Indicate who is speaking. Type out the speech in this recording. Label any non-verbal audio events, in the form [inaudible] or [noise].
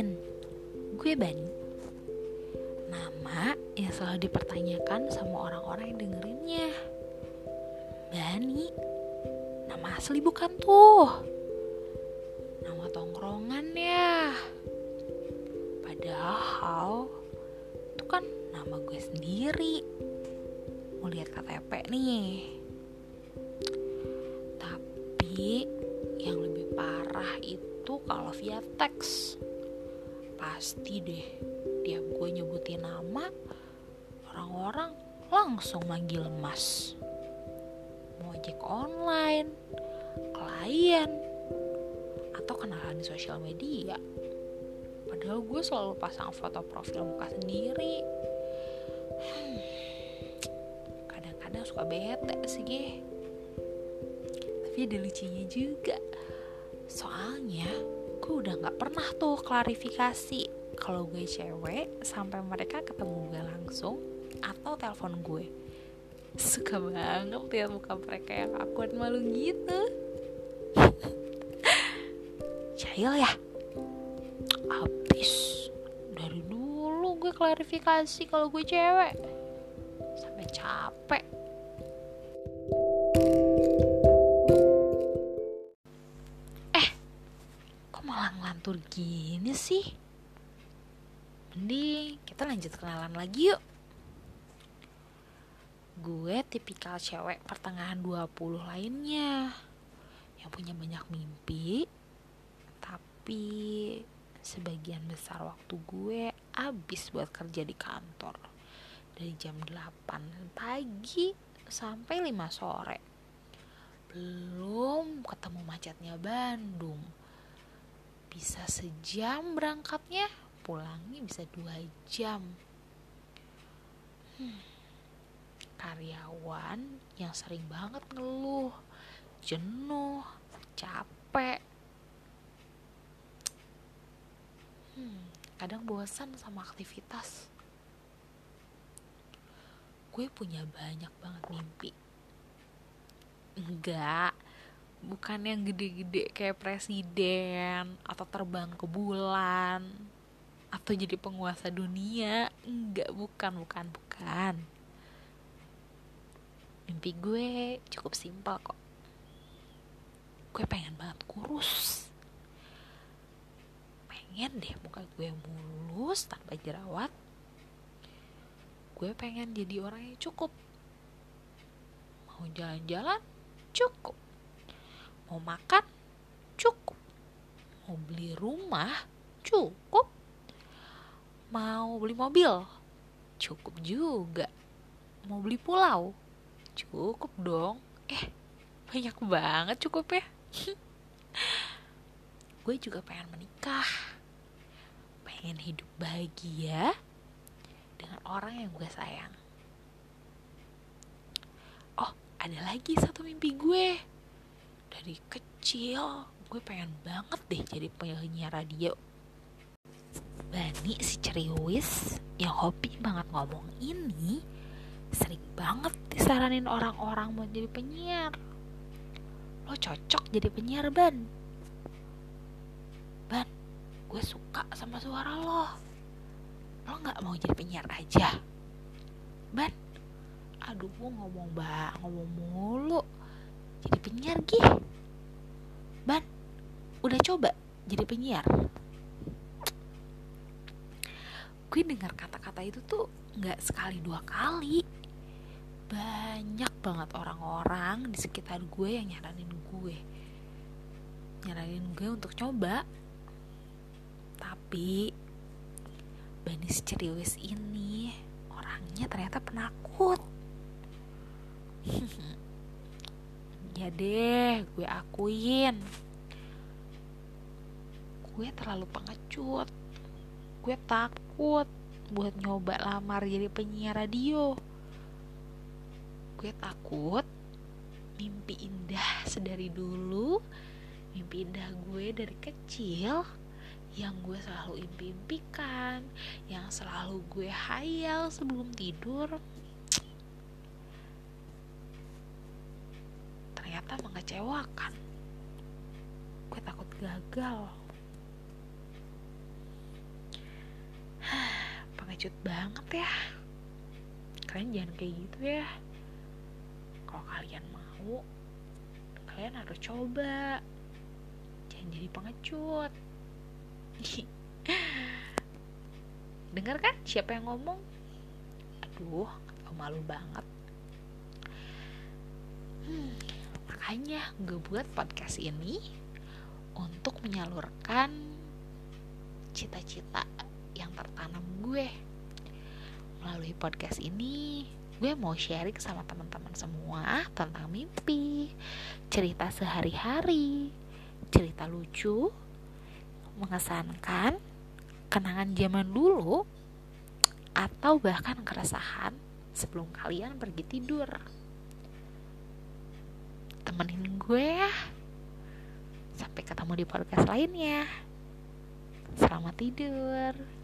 Speaker 1: Kenalin, gue Bani. Nama yang selalu dipertanyakan sama orang-orang yang dengerinnya. Bani, nama asli bukan tuh. Nama tongkrongan ya. Padahal itu kan nama gue sendiri. Mau lihat KTP nih. Tapi yang lebih parah itu kalau via teks. Pasti deh, tiap gue nyebutin nama, orang-orang langsung manggil mas. Mau ojek online, klien, atau kenalan di sosial media. Padahal gue selalu pasang foto profil muka sendiri. Hmm, Kadang-kadang suka bete sih. Tapi ada lucunya juga. Soalnya gue udah gak pernah tuh klarifikasi kalau gue cewek sampai mereka ketemu gue langsung atau telepon gue. Suka banget lihat muka mereka yang akuan malu gitu. [laughs] Jahil ya? Abis dari dulu gue klarifikasi kalau gue cewek sampai capek. Ngelantur gini sih? Mending kita lanjut kenalan lagi yuk. Gue tipikal cewek pertengahan 20 lainnya yang punya banyak mimpi, tapi sebagian besar waktu gue habis buat kerja di kantor dari jam 8 pagi sampai 5 sore belum ketemu macetnya Bandung bisa sejam berangkatnya pulangnya bisa dua jam. Hmm, karyawan yang sering banget ngeluh jenuh capek. Hmm, kadang bosan sama aktivitas. Gue punya banyak banget mimpi. Enggak bukan yang gede-gede kayak presiden atau terbang ke bulan atau jadi penguasa dunia. Enggak bukan bukan bukan. Mimpi gue cukup simpel kok. Gue pengen banget kurus. Pengen deh muka gue mulus tanpa jerawat. Gue pengen jadi orang yang cukup. Mau jalan-jalan cukup mau makan? Cukup. Mau beli rumah? Cukup. Mau beli mobil? Cukup juga. Mau beli pulau? Cukup dong. Eh banyak banget cukup ya. [laughs] Gue juga pengen menikah. Pengen hidup bahagia dengan orang yang gue sayang. Oh ada lagi satu mimpi gue dari kecil. Gue pengen banget deh jadi penyanyi radio. Bani si ceriwis yang hobi banget ngomong ini sering banget disaranin orang-orang mau jadi penyiar. Lo cocok jadi penyiar ban. Ban gue suka sama suara lo. Lo nggak mau jadi penyiar aja. Ban aduh gue ngomong ba ngomong mulu jadi penyiar gih ban udah coba jadi penyiar? Gue dengar kata-kata itu tuh nggak sekali dua kali. Banyak banget orang-orang di sekitar gue yang nyaranin gue. Nyaranin gue untuk coba. Tapi Banis Ceriwis ini orangnya ternyata penakut [laughs] ya deh gue akuin. Gue terlalu pengecut. Gue takut buat nyoba lamar jadi penyiar radio. Gue takut mimpi indah sedari dulu mimpi indah gue dari kecil yang gue selalu impi-impikan yang selalu gue hayal sebelum tidur ternyata mengecewakan. Gue takut gagal. [sighs] Pengecut banget ya. Kalian jangan kayak gitu ya. Kalau kalian mau kalian harus coba. Jangan jadi pengecut. [laughs] Dengar kan siapa yang ngomong? Aduh malu banget. Hmm, makanya gue buat podcast ini untuk menyalurkan cita-cita yang tertanam gue. Melalui podcast ini gue mau sharing sama teman-teman semua tentang mimpi cerita sehari-hari cerita lucu mengesankan kenangan zaman dulu atau bahkan keresahan sebelum kalian pergi tidur temenin gue ya. Sampai ketemu di podcast lainnya. Selamat tidur